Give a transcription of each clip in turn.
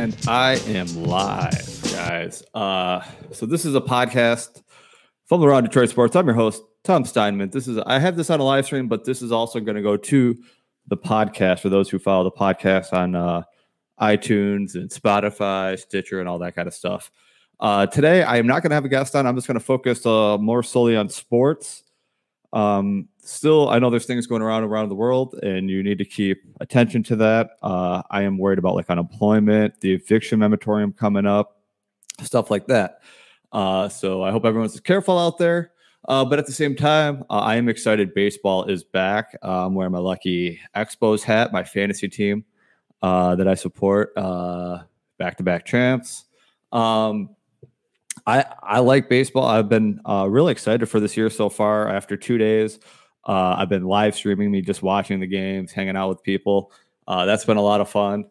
And I am live, guys. Uh, so this is a podcast from Raw Detroit Sports. I'm your host, Tom Steinman. This is I have this on a live stream, but this is also going to go to the podcast for those who follow the podcast on uh, iTunes and Spotify, Stitcher, and all that kind of stuff. Uh, today, I am not going to have a guest on. I'm just going to focus uh, more solely on sports. Um, still, I know there's things going around around the world, and you need to keep attention to that. Uh, I am worried about like unemployment, the eviction moratorium coming up, stuff like that. Uh, so I hope everyone's careful out there. Uh, but at the same time, uh, I am excited. Baseball is back. Uh, I'm wearing my lucky Expos hat, my fantasy team uh, that I support, back to back champs. Um, I I like baseball. I've been uh, really excited for this year so far. After two days, uh, I've been live streaming me, just watching the games, hanging out with people. Uh, that's been a lot of fun,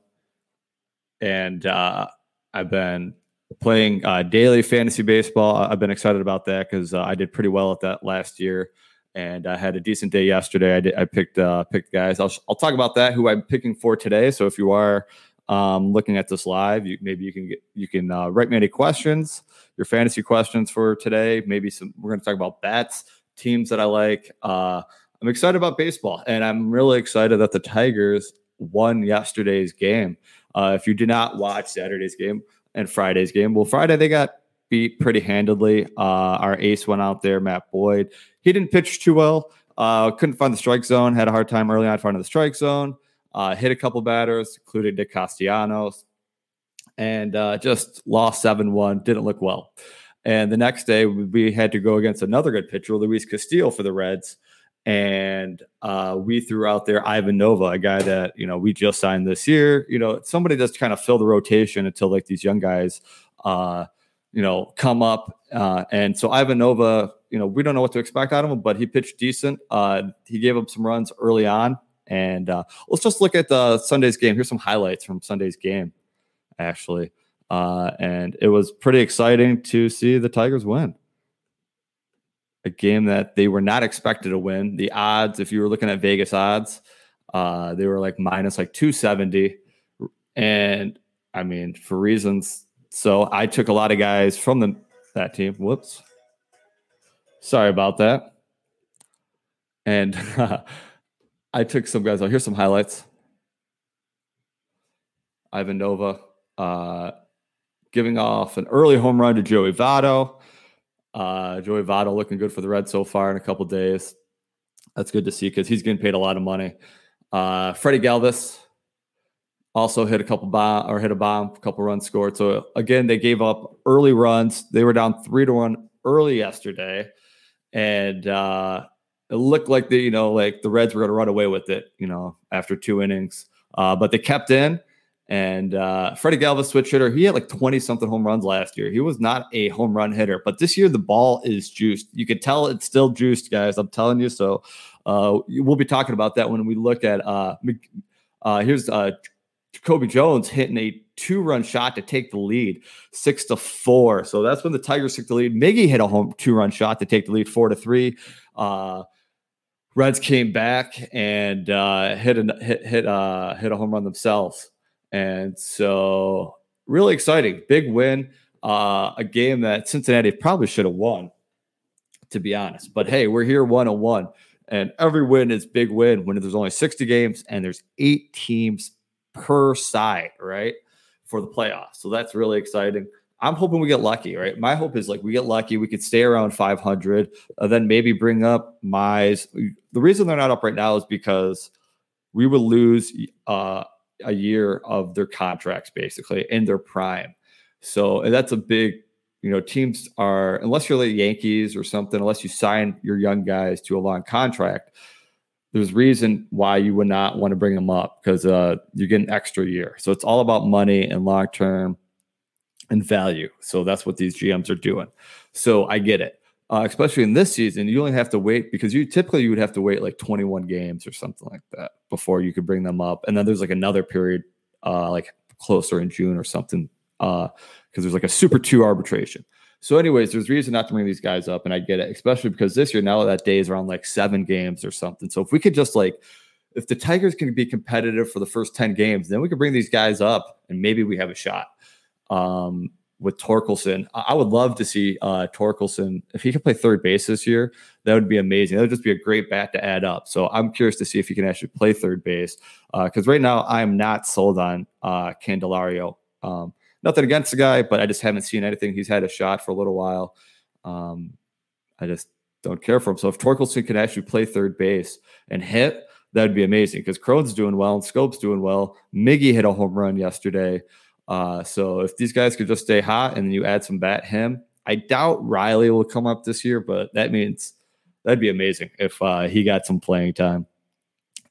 and uh, I've been playing uh, daily fantasy baseball. I've been excited about that because uh, I did pretty well at that last year, and I had a decent day yesterday. I did, I picked picked guys. I'll I'll talk about that. Who I'm picking for today. So if you are um, looking at this live, you, maybe you can get you can uh, write me any questions, your fantasy questions for today. Maybe some. We're going to talk about bats, teams that I like. Uh, I'm excited about baseball, and I'm really excited that the Tigers won yesterday's game. Uh, if you did not watch Saturday's game and Friday's game, well, Friday they got beat pretty handedly. Uh, our ace went out there, Matt Boyd. He didn't pitch too well. Uh, couldn't find the strike zone. Had a hard time early on finding the strike zone. Uh, hit a couple batters, including Nick Castellanos, and uh, just lost 7 1. Didn't look well. And the next day, we had to go against another good pitcher, Luis Castillo, for the Reds. And uh, we threw out there Ivan Nova, a guy that, you know, we just signed this year. You know, somebody that's kind of fill the rotation until like these young guys, uh, you know, come up. Uh, and so Ivan Nova, you know, we don't know what to expect out of him, but he pitched decent. Uh, he gave up some runs early on, and uh, let's just look at the Sunday's game. Here's some highlights from Sunday's game, actually. Uh, and it was pretty exciting to see the Tigers win. A game that they were not expected to win. The odds, if you were looking at Vegas odds, uh, they were like minus like 270. And I mean, for reasons. So I took a lot of guys from the that team. Whoops. Sorry about that. And I took some guys out. Here's some highlights. Ivan Nova uh, giving off an early home run to Joey Votto. Uh, Joey Votto looking good for the Reds so far in a couple days. That's good to see because he's getting paid a lot of money. Uh, Freddie Galvis also hit a couple bomb or hit a bomb, a couple runs scored. So again, they gave up early runs. They were down three to one early yesterday, and uh, it looked like the you know like the Reds were going to run away with it, you know, after two innings. Uh, but they kept in, and uh, Freddie Galvis, switch hitter, he had like twenty something home runs last year. He was not a home run hitter, but this year the ball is juiced. You can tell it's still juiced, guys. I'm telling you. So uh, we'll be talking about that when we look at. Uh, uh, here's uh, Jacoby Jones hitting a two run shot to take the lead, six to four. So that's when the Tigers took the lead. Miggy hit a home two run shot to take the lead, four to three. Uh, Reds came back and uh, hit hit hit uh, hit a home run themselves, and so really exciting, big win. Uh, a game that Cincinnati probably should have won, to be honest. But hey, we're here one on one, and every win is big win when there's only 60 games and there's eight teams per side, right, for the playoffs. So that's really exciting. I'm hoping we get lucky, right? My hope is like we get lucky, we could stay around 500, uh, then maybe bring up Mize. The reason they're not up right now is because we would lose uh, a year of their contracts basically in their prime. So that's a big, you know, teams are unless you're the Yankees or something, unless you sign your young guys to a long contract. There's reason why you would not want to bring them up because uh, you get an extra year. So it's all about money and long term and value. So that's what these GMs are doing. So I get it. Uh, especially in this season, you only have to wait because you typically you would have to wait like 21 games or something like that before you could bring them up. And then there's like another period, uh, like closer in June or something, because uh, there's like a Super Two arbitration. So, anyways, there's reason not to bring these guys up, and I get it, especially because this year now that day is around like seven games or something. So if we could just like if the Tigers can be competitive for the first 10 games, then we can bring these guys up and maybe we have a shot. Um, with Torkelson, I would love to see uh, Torkelson if he could play third base this year. That would be amazing. That would just be a great bat to add up. So I'm curious to see if he can actually play third base because uh, right now I am not sold on uh, Candelario. Um, nothing against the guy, but I just haven't seen anything. He's had a shot for a little while. Um, I just don't care for him. So if Torkelson can actually play third base and hit, that'd be amazing because Cron's doing well and Schoop's doing well. Miggy hit a home run yesterday. Uh, so if these guys could just stay hot and you add some bat him, I doubt Riley will come up this year, but that means that'd be amazing if uh, he got some playing time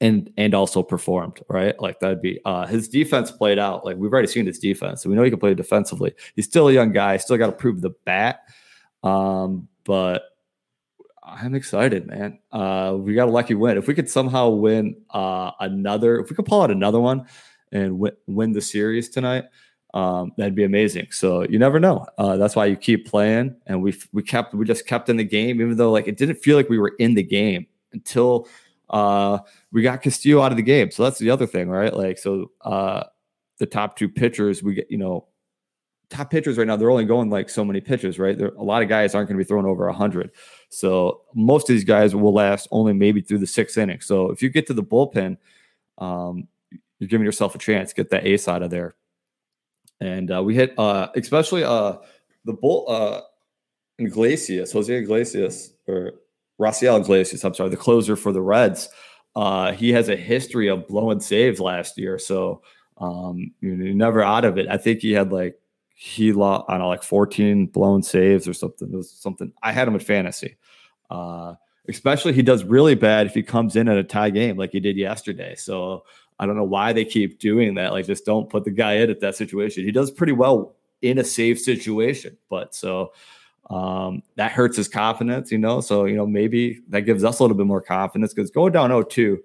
and and also performed right? Like that'd be uh his defense played out. Like we've already seen his defense. So we know he can play defensively. He's still a young guy. Still got to prove the bat. Um but i'm excited man. Uh we got a lucky win. If we could somehow win uh another if we could pull out another one and win, win the series tonight um, that'd be amazing. So you never know. Uh, that's why you keep playing, and we we kept we just kept in the game, even though like it didn't feel like we were in the game until uh, we got Castillo out of the game. So that's the other thing, right? Like so, uh, the top two pitchers we get, you know, top pitchers right now they're only going like so many pitches, right? There a lot of guys aren't going to be throwing over hundred. So most of these guys will last only maybe through the sixth inning. So if you get to the bullpen, um, you're giving yourself a chance. Get that ace out of there and uh, we hit uh, especially uh, the bull uh, Iglesias, Jose Iglesias or Raisel Iglesias. I'm sorry, the closer for the Reds. Uh, he has a history of blowing saves last year, so um, you know, never out of it. I think he had like he lost know like 14 blown saves or something. It was something I had him in fantasy. Uh, especially he does really bad if he comes in at a tie game like he did yesterday. So I don't know why they keep doing that. Like, just don't put the guy in at that situation. He does pretty well in a safe situation, but so um, that hurts his confidence, you know. So, you know, maybe that gives us a little bit more confidence because going down 0-2,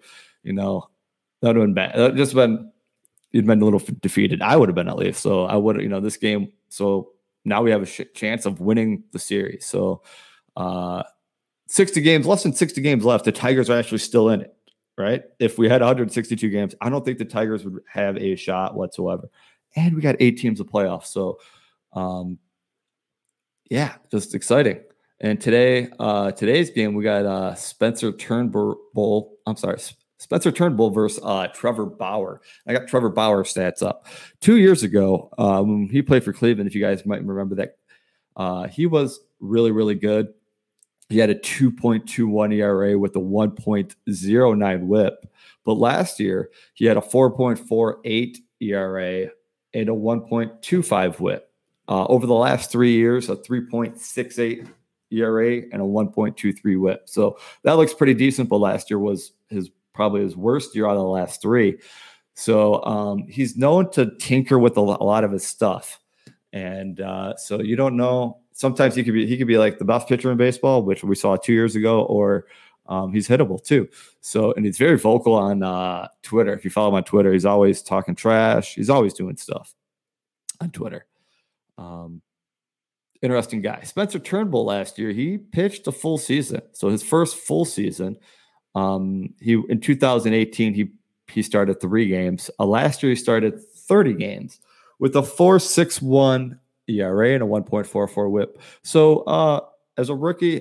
you know, that would have been bad. That just been you'd been a little defeated. I would have been at least. So I would, you know, this game. So now we have a sh- chance of winning the series. So uh 60 games, less than 60 games left. The Tigers are actually still in it right? If we had 162 games, I don't think the Tigers would have a shot whatsoever. And we got eight teams of playoffs. So, um, yeah, just exciting. And today, uh, today's game, we got uh, Spencer Turnbull. I'm sorry, Spencer Turnbull versus uh, Trevor Bauer. I got Trevor Bauer stats up. Two years ago, um, he played for Cleveland. If you guys might remember that, uh, he was really, really good. He had a 2.21 ERA with a 1.09 whip. But last year, he had a 4.48 ERA and a 1.25 whip. Uh, over the last three years, a 3.68 ERA and a 1.23 whip. So that looks pretty decent. But last year was his probably his worst year out of the last three. So um, he's known to tinker with a, lot of his stuff, and uh, so you don't know sometimes he could be he could be like the best pitcher in baseball, which we saw two years ago, or um, he's hittable too. So and he's very vocal on uh, Twitter. If you follow him on Twitter, he's always talking trash. He's always doing stuff on Twitter. Um, interesting guy. Spencer Turnbull last year he pitched a full season, so his first full season. Um, he in 2018 he he started three games. Uh, last year he started 30 games with a 4.61 ERA and a 1.44 whip. So uh, as a rookie,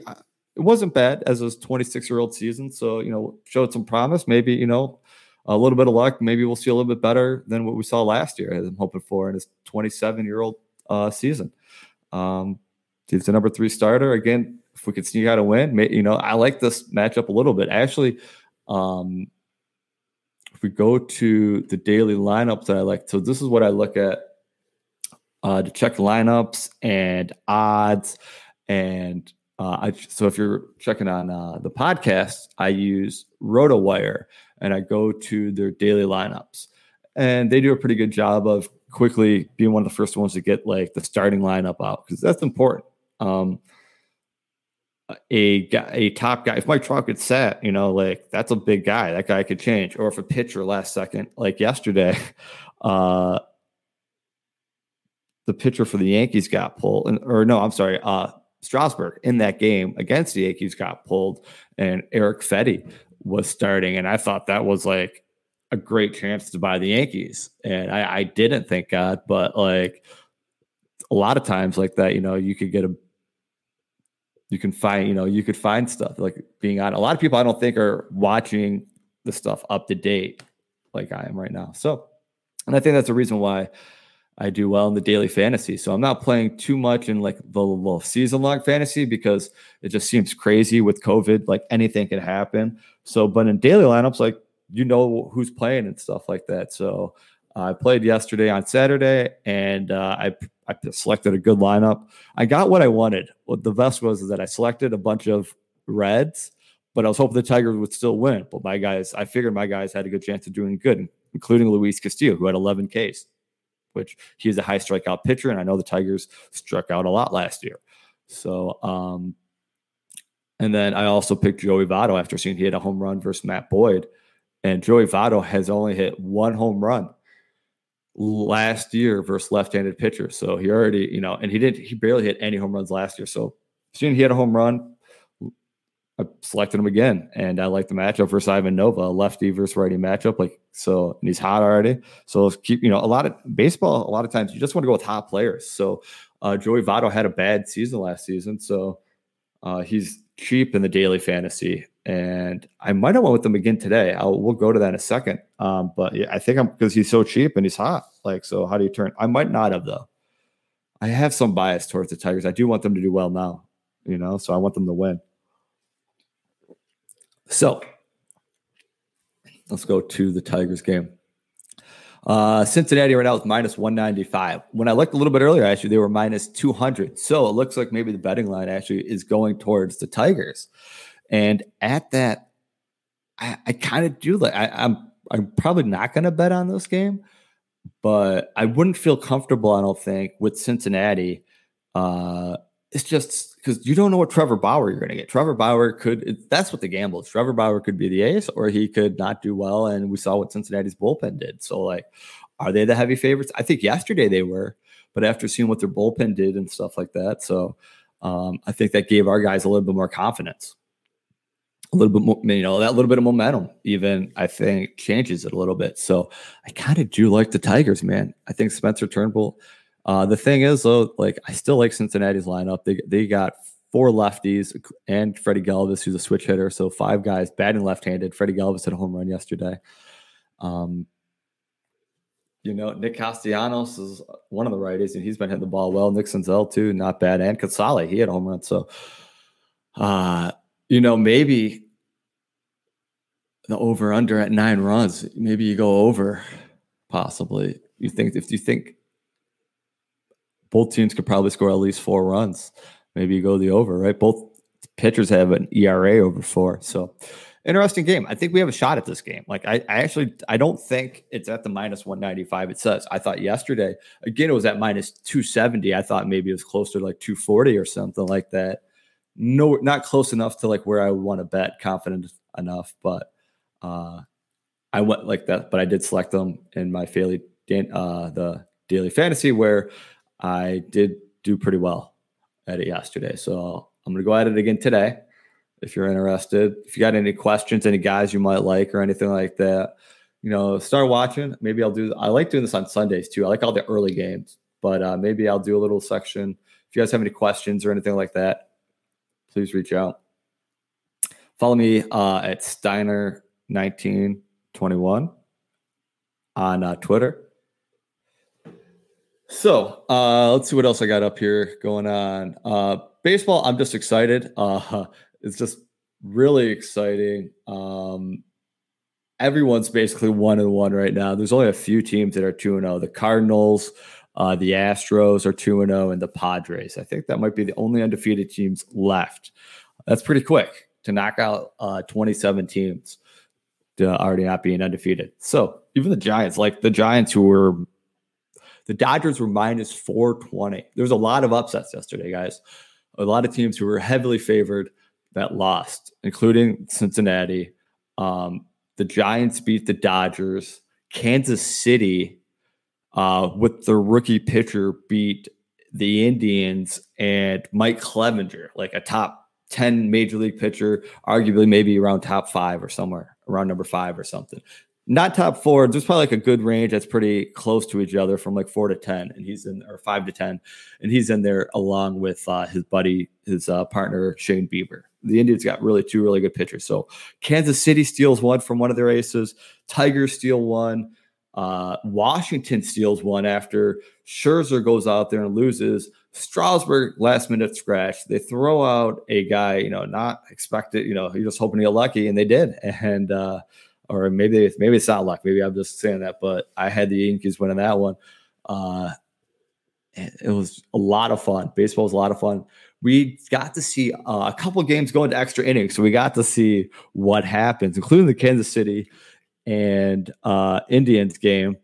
it wasn't bad as his 26 year old season. So, you know, showed some promise. Maybe, you know, a little bit of luck. Maybe we'll see a little bit better than what we saw last year. I'm hoping for in his 27 year old uh, season. Um, he's the number three starter. Again, if we could sneak out a win, may, you know, I like this matchup a little bit. Actually, um, if we go to the daily lineups that I like, so this is what I look at uh, to check lineups and odds. And uh, I, so if you're checking on uh, the podcast, I use RotoWire and I go to their daily lineups. And they do a pretty good job of quickly being one of the first ones to get like the starting lineup out because that's important. Um, a a top guy. If Mike Trout gets set, you know, like that's a big guy. That guy could change. Or if a pitcher last second, like yesterday, uh, the pitcher for the Yankees got pulled, and or no, I'm sorry, uh, Strasburg in that game against the Yankees got pulled, and Erick Fedde was starting, and I thought that was like a great chance to buy the Yankees, and I, I didn't, thank God, but like a lot of times like that, you know, you could get a you can find, you know, you could find stuff like being on. A lot of people I don't think are watching the stuff up to date like I am right now. So, and I think that's the reason why I do well in the daily fantasy. So I'm not playing too much in like the, the season long fantasy because it just seems crazy with COVID. Like anything can happen. So, but in daily lineups, like you know who's playing and stuff like that. So I played yesterday on Saturday, and uh, I I selected a good lineup. I got what I wanted. What the best was is that I selected a bunch of reds, but I was hoping the Tigers would still win. But my guys, I figured my guys had a good chance of doing good, including Luis Castillo, who had 11 Ks, which he is a high strikeout pitcher, and I know the Tigers struck out a lot last year. So, um, and then I also picked Joey Votto after seeing he had a home run versus Matt Boyd, and Joey Votto has only hit one home run last year versus left-handed pitcher. So he already, you know, and he didn't, he barely hit any home runs last year. So seeing he had a home run, I selected him again, and I like the matchup versus Ivan Nova, lefty versus righty matchup. Like so, and he's hot already. So keep, you know, a lot of baseball. A lot of times you just want to go with hot players. So uh, Joey Votto had a bad season last season, so uh, he's cheap in the daily fantasy and I might have went with him again today. I'll we'll go to that in a second. Um, but yeah, I think I'm because he's so cheap and he's hot. Like, so how do you turn? I might not have though. I have some bias towards the Tigers. I do want them to do well now, you know, so I want them to win. So let's go to the Tigers game. Uh, Cincinnati right now is minus 195. When I looked a little bit earlier, actually, they were minus 200. So it looks like maybe the betting line actually is going towards the Tigers. And at that, I, I kind of do like I, I'm I'm probably not going to bet on this game, but I wouldn't feel comfortable. I don't think with Cincinnati. Uh, it's just because you don't know what Trevor Bauer you're going to get. Trevor Bauer could that's what the gamble is. Trevor Bauer could be the ace, or he could not do well. And we saw what Cincinnati's bullpen did. So like, are they the heavy favorites? I think yesterday they were, but after seeing what their bullpen did and stuff like that, so um, I think that gave our guys a little bit more confidence a little bit more, you know, that little bit of momentum, even I think changes it a little bit. So I kind of do like the Tigers, man. I think Spencer Turnbull. Uh, the thing is, though, like I still like Cincinnati's lineup. They they got four lefties and Freddie Galvis, who's a switch hitter. So five guys batting left-handed. Freddie Galvis hit a home run yesterday. Um, you know, Nick Castellanos is one of the righties, and he's been hitting the ball well. Nick Senzel too, not bad. And Casali, he had a home run. So, uh, you know, maybe the over under at nine runs, maybe you go over possibly. You think if you think both teams could probably score at least four runs, maybe you go the over, right? Both pitchers have an ERA over four. So interesting game. I think we have a shot at this game. Like I, I actually I don't think it's at the minus 195 it says. I thought yesterday, again, it was at minus 270. I thought maybe it was closer to like 240 or something like that. No, not close enough to like where I would want to bet confident enough, but uh, I went like that, but I did select them in my daily, uh, the daily fantasy where I did do pretty well at it yesterday. So I'm going to go at it again today. If you're interested, if you got any questions, any guys you might like or anything like that, you know, start watching. Maybe I'll do. I like doing this on Sundays too. I like all the early games, but uh, maybe I'll do a little section. If you guys have any questions or anything like that, please reach out. Follow me uh, at Steiner 1921 on uh, Twitter. So uh, let's see what else I got up here going on. Uh, baseball, I'm just excited. Uh, it's just really exciting. Um, everyone's basically one and one right now. There's only a few teams that are two and zero. Oh. The Cardinals, uh, the Astros are two and zero, oh, and the Padres. I think that might be the only undefeated teams left. That's pretty quick to knock out uh, 27 teams to already not being undefeated. So even the Giants, like the Giants who were the Dodgers were minus 420. There was a lot of upsets yesterday, guys. A lot of teams who were heavily favored that lost, including Cincinnati. Um, the Giants beat the Dodgers. Kansas City, uh, with the rookie pitcher, beat the Indians and Mike Clevinger, like a top 10 major league pitcher, arguably maybe around top five or somewhere around number five or something. Not top four. There's probably like a good range that's pretty close to each other from like four to 10. And he's in, or five to 10. And he's in there along with uh, his buddy, his uh, partner, Shane Bieber. The Indians got really two really good pitchers. So Kansas City steals one from one of their aces, Tigers steal one. Uh, Washington steals one after Scherzer goes out there and loses. Strasburg last minute scratch. They throw out a guy, you know, not expected. You know, you're just hoping to get lucky, and they did. And uh, or maybe maybe it's not luck. Maybe I'm just saying that, but I had the Yankees winning that one. Uh, it was a lot of fun. Baseball was a lot of fun. We got to see uh, a couple games go into extra innings, so we got to see what happens, including the Kansas City and uh, Indians game.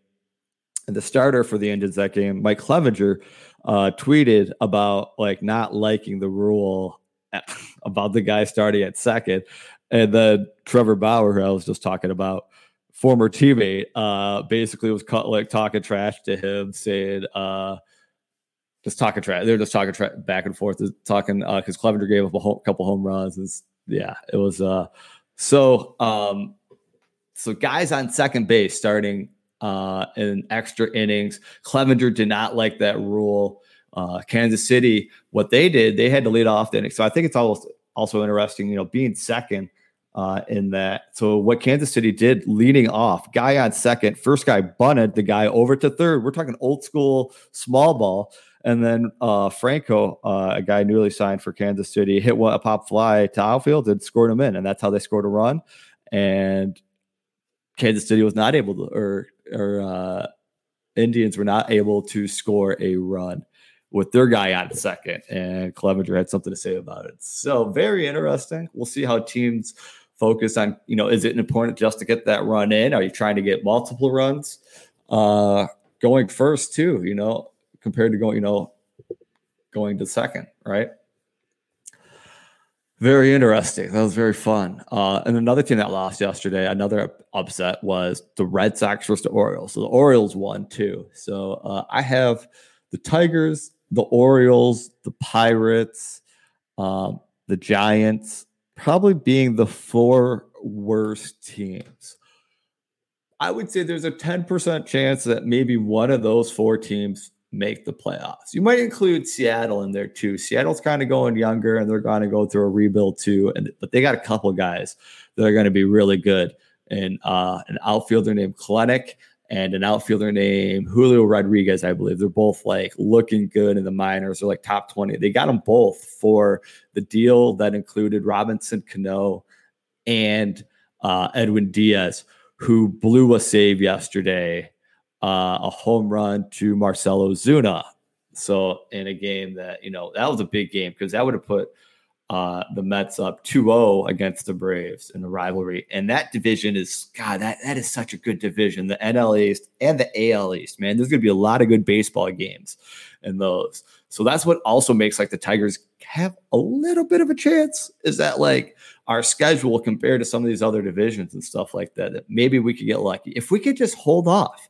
And the starter for the Indians that game, Mike Clevinger, uh, tweeted about like not liking the rule about the guy starting at second. And then Trevor Bauer, who I was just talking about, former teammate, uh, basically was cut, like talking trash to him, saying, uh, just talking trash. They're just talking tra- back and forth, talking because uh, Clevinger gave up a whole, couple home runs. And yeah, it was uh, so um, so guys on second base starting uh, in extra innings. Clevinger did not like that rule. Uh, Kansas City, what they did, they had to lead off the inning. So I think it's also also interesting, you know, being second uh, in that. So what Kansas City did, leading off, guy on second, first guy bunted the guy over to third. We're talking old school small ball. And then uh, Franco, uh, a guy newly signed for Kansas City, hit one, a pop fly to outfield and scored him in, and that's how they scored a run. And Kansas City was not able to, or or uh, Indians were not able to score a run with their guy on second, and Clevinger had something to say about it. So very interesting. We'll see how teams focus on. You know, is it important just to get that run in? Are you trying to get multiple runs? Uh, going first too. You know, compared to going, you know, going to second, right? Very interesting. That was very fun. Uh, and another team that lost yesterday, another upset was the Red Sox versus the Orioles. So the Orioles won too. So uh, I have the Tigers, the Orioles, the Pirates, um, the Giants, probably being the four worst teams. I would say there's a 10% chance that maybe one of those four teams make the playoffs. You might include Seattle in there too. Seattle's kind of going younger and they're going to go through a rebuild too. And but they got a couple guys that are going to be really good. And uh, an outfielder named Kelenic and an outfielder named Julio Rodriguez, I believe. They're both like looking good in the minors. They're like top 20. They got them both for the deal that included Robinson Cano and uh, Edwin Diaz, who blew a save yesterday uh, a home run to Marcell Ozuna. So in a game that, you know, that was a big game because that would have put uh, the Mets up 2-0 against the Braves in the rivalry. And that division is God, that that is such a good division. The NL East and the AL East, man. There's gonna be a lot of good baseball games in those. So that's what also makes like the Tigers have a little bit of a chance is that like our schedule compared to some of these other divisions and stuff like that, that maybe we could get lucky. If we could just hold off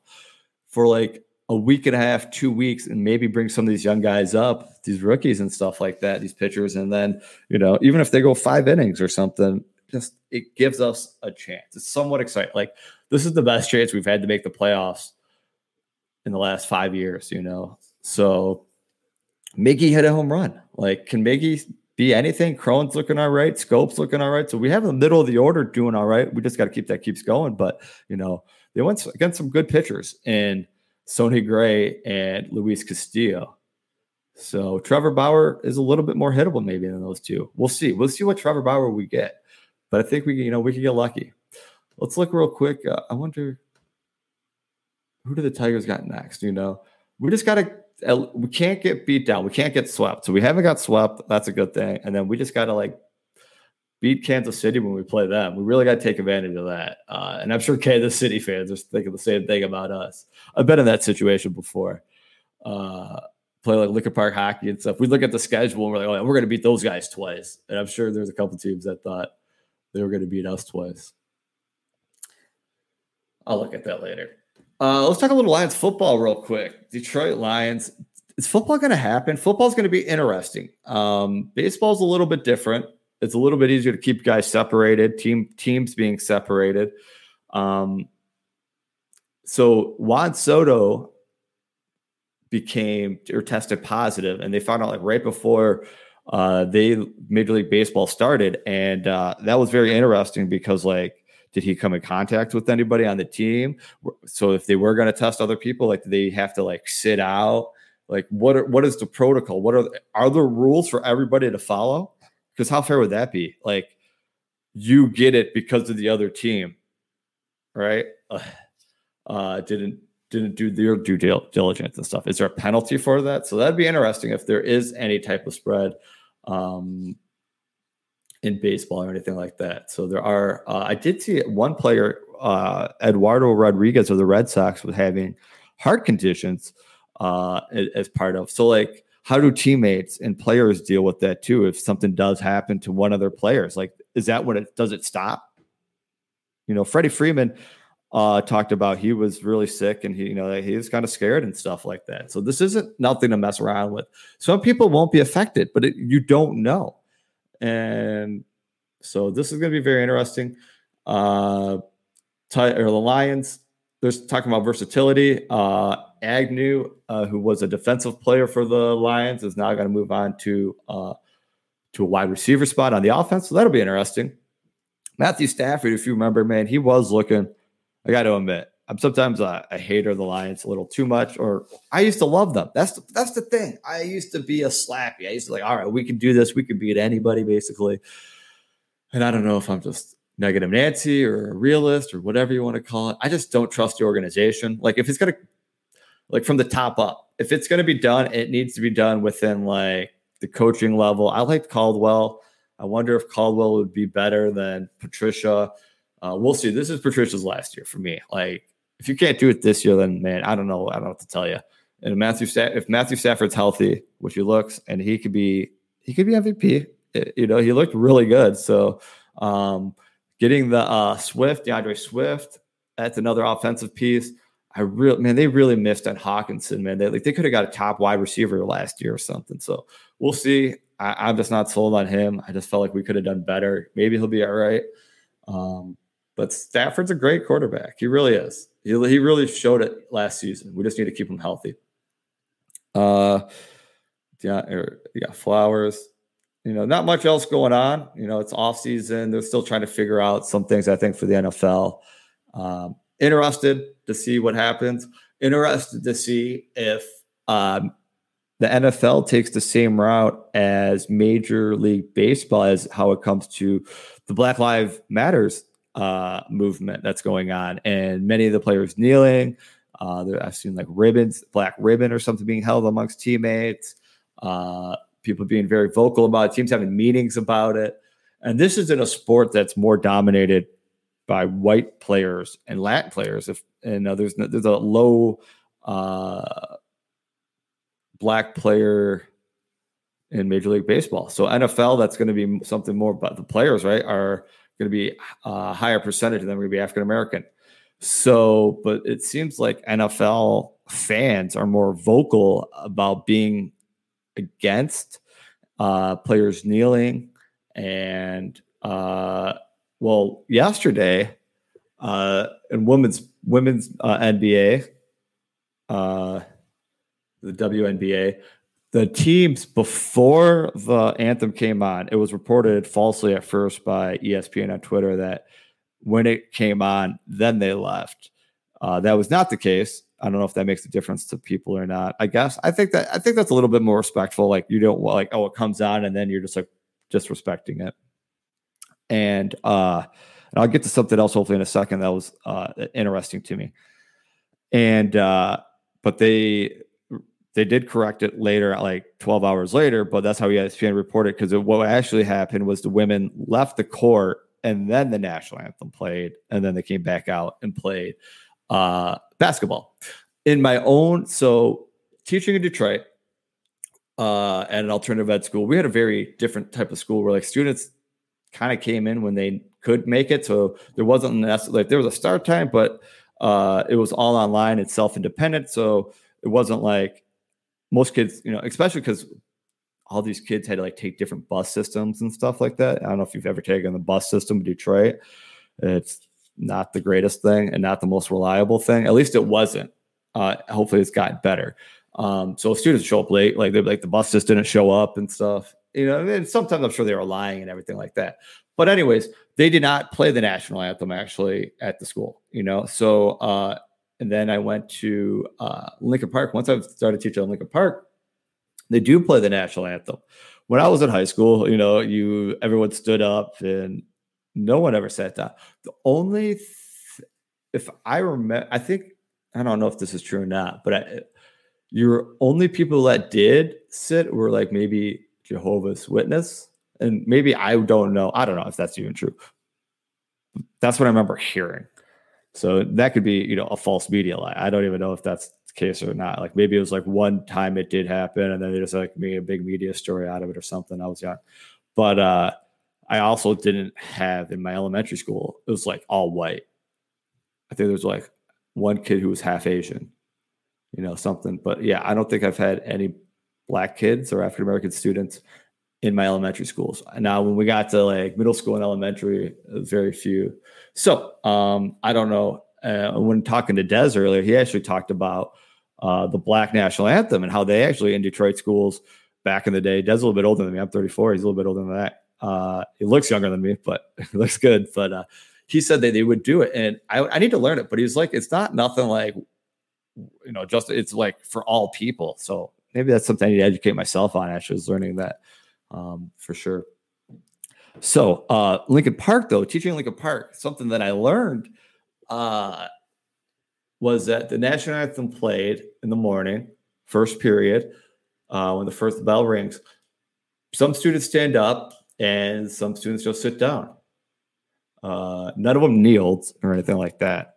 for like a week and a half, two weeks, and maybe bring some of these young guys up, these rookies and stuff like that, these pitchers. And then, you know, even if they go five innings or something, just it gives us a chance. It's somewhat exciting. Like, this is the best chance we've had to make the playoffs in the last five years, you know? So, Miggy hit a home run. Like, can Miggy be anything? Cron's looking all right. Schoop's looking all right. So, we have the middle of the order doing all right. We just got to keep that keeps going. But, you know, they went against some good pitchers and Sonny Gray and Luis Castillo. So Trevor Bauer is a little bit more hittable maybe than those two. We'll see. We'll see what Trevor Bauer we get. But I think we you know we can get lucky. Let's look real quick. Uh, I wonder who do the Tigers got next? You know, we just got to we can't get beat down. We can't get swept. So we haven't got swept. That's a good thing. And then we just got to like beat Kansas City when we play them. We really got to take advantage of that. Uh, and I'm sure Kansas City fans are thinking the same thing about us. I've been in that situation before. Uh, play like Lincoln Park hockey and stuff. We look at the schedule and we're like, oh, we're going to beat those guys twice. And I'm sure there's a couple teams that thought they were going to beat us twice. I'll look at that later. Uh, let's talk a little Lions football real quick. Detroit Lions. Is football going to happen? Football's going to be interesting. Um, baseball's a little bit different it's a little bit easier to keep guys separated, team teams being separated. Um, so Juan Soto became or tested positive, and they found out like right before uh, they Major League Baseball started, and uh, that was very interesting because like did he come in contact with anybody on the team? So if they were going to test other people, like they have to like sit out? Like what are, what is the protocol? What are are there rules for everybody to follow? Because how fair would that be? Like you get it because of the other team, right? Uh, didn't didn't do their due diligence and stuff. Is there a penalty for that? So that'd be interesting if there is any type of spread. Um, in baseball or anything like that. So there are. Uh, I did see one player, uh, Eduardo Rodriguez of the Red Sox, was having heart conditions uh, as part of. So like, how do teammates and players deal with that too? If something does happen to one of their players, like, is that what it does? It stop? You know, Freddie Freeman uh, talked about he was really sick and he, you know, he was kind of scared and stuff like that. So this isn't nothing to mess around with. Some people won't be affected, but it, you don't know. And so this is going to be very interesting. Uh, or the Lions, they're talking about versatility. Uh, Agnew, uh, who was a defensive player for the Lions, is now going to move on to uh, to a wide receiver spot on the offense. So that'll be interesting. Matthew Stafford, if you remember, man, he was looking. I got to admit, I'm sometimes a, a, hater of the Lions a little too much, or I used to love them. That's the, that's the thing. I used to be a slappy. I used to like, all right, we can do this. We can beat anybody, basically. And I don't know if I'm just negative Nancy or a realist or whatever you want to call it. I just don't trust the organization. Like if it's gonna, like from the top up, if it's gonna be done, it needs to be done within like the coaching level. I like Caldwell. I wonder if Caldwell would be better than Patricia. Uh, we'll see. This is Patricia's last year for me. Like if you can't do it this year, then man, I don't know. I don't know what to tell you. And Matthew, if Matthew Stafford's healthy, which he looks, and he could be, he could be MVP. It, you know, he looked really good. So, um, getting the uh, Swift, D'Andre Swift, that's another offensive piece. I really, man, they really missed on Hockenson, man. They like they could have got a top wide receiver last year or something. So we'll see. I, am just not sold on him. I just felt like we could have done better. Maybe he'll be all right. Um, but Stafford's a great quarterback. He really is. He, he really showed it last season. We just need to keep him healthy. Uh, yeah, er, yeah, Flowers. You know, not much else going on. You know, it's off season. They're still trying to figure out some things. I think for the NFL. Um, interested to see what happens. Interested to see if um, the NFL takes the same route as Major League Baseball as how it comes to the Black Lives Matters uh, movement that's going on, and many of the players kneeling. Uh, I've seen like ribbons, black ribbon or something being held amongst teammates. Uh, people being very vocal about it, teams having meetings about it. And this is in a sport that's more dominated by white players and Latin players. If and uh, there's there's a low uh, black player in Major League Baseball. So NFL, that's going to be something more. But the players, right, are going to be a higher percentage of them going to be African American. So, but it seems like NFL fans are more vocal about being against uh, players kneeling. And uh, well, yesterday uh, in women's women's uh, NBA, uh, the WNBA, the teams before the anthem came on, it was reported falsely at first by ESPN on Twitter that when it came on, then they left. Uh, that was not the case. I don't know if that makes a difference to people or not. I guess I think that I think that's a little bit more respectful. Like you don't like oh it comes on and then you're just like just respecting it. And uh, and I'll get to something else hopefully in a second that was uh, interesting to me. And uh, but they they did correct it later, like 12 hours later, but that's how ESPN reported because what actually happened was the women left the court and then the national anthem played, and then they came back out and played uh, basketball. In my own, so teaching in Detroit uh, at an alternative ed school, we had a very different type of school where like students kind of came in when they could make it. So there wasn't necessarily like there was a start time, but uh, it was all online and self independent. So it wasn't like most kids, you know, especially because all these kids had to like take different bus systems and stuff like that. I don't know if you've ever taken the bus system in Detroit. It's not the greatest thing and not the most reliable thing. At least it wasn't. Uh, hopefully, it's gotten better. Um, so students show up late, like they like the bus just didn't show up and stuff. You know, and sometimes I'm sure they were lying and everything like that. But anyways, they did not play the national anthem actually at the school. You know, so uh, and then I went to uh, Lincoln Park. Once I started teaching at Lincoln Park, they do play the national anthem. When I was in high school, you know, you everyone stood up and no one ever sat down. The only, th- if I remember, I think I don't know if this is true or not, but I, your only people that did sit were like maybe Jehovah's Witness, and maybe I don't know. I don't know if that's even true. That's what I remember hearing. So that could be, you know, a false media lie. I don't even know if that's the case or not. Like maybe it was like one time it did happen, and then they just like made a big media story out of it or something. I was young, but uh, I also didn't have in my elementary school. It was like all white. I think there was like one kid who was half Asian, you know, something. But yeah, I don't think I've had any black kids or African American students in my elementary schools. Now, when we got to like middle school and elementary, very few. So um, I don't know. Uh, when talking to Des earlier, he actually talked about uh, the Black National Anthem and how they actually in Detroit schools back in the day. Des a little bit older than me. I'm 34. He's a little bit older than that. Uh, he looks younger than me, but looks good. But uh, he said that they would do it, and I, I need to learn it. But he's like, it's not nothing like, you know, just it's like for all people. So maybe that's something I need to educate myself on. Actually, is learning that um, for sure. So uh, Lincoln Park, though, teaching Lincoln Park, something that I learned uh, was that the national anthem played in the morning, first period, uh, when the first bell rings. Some students stand up, and some students just sit down. Uh, none of them kneeled or anything like that.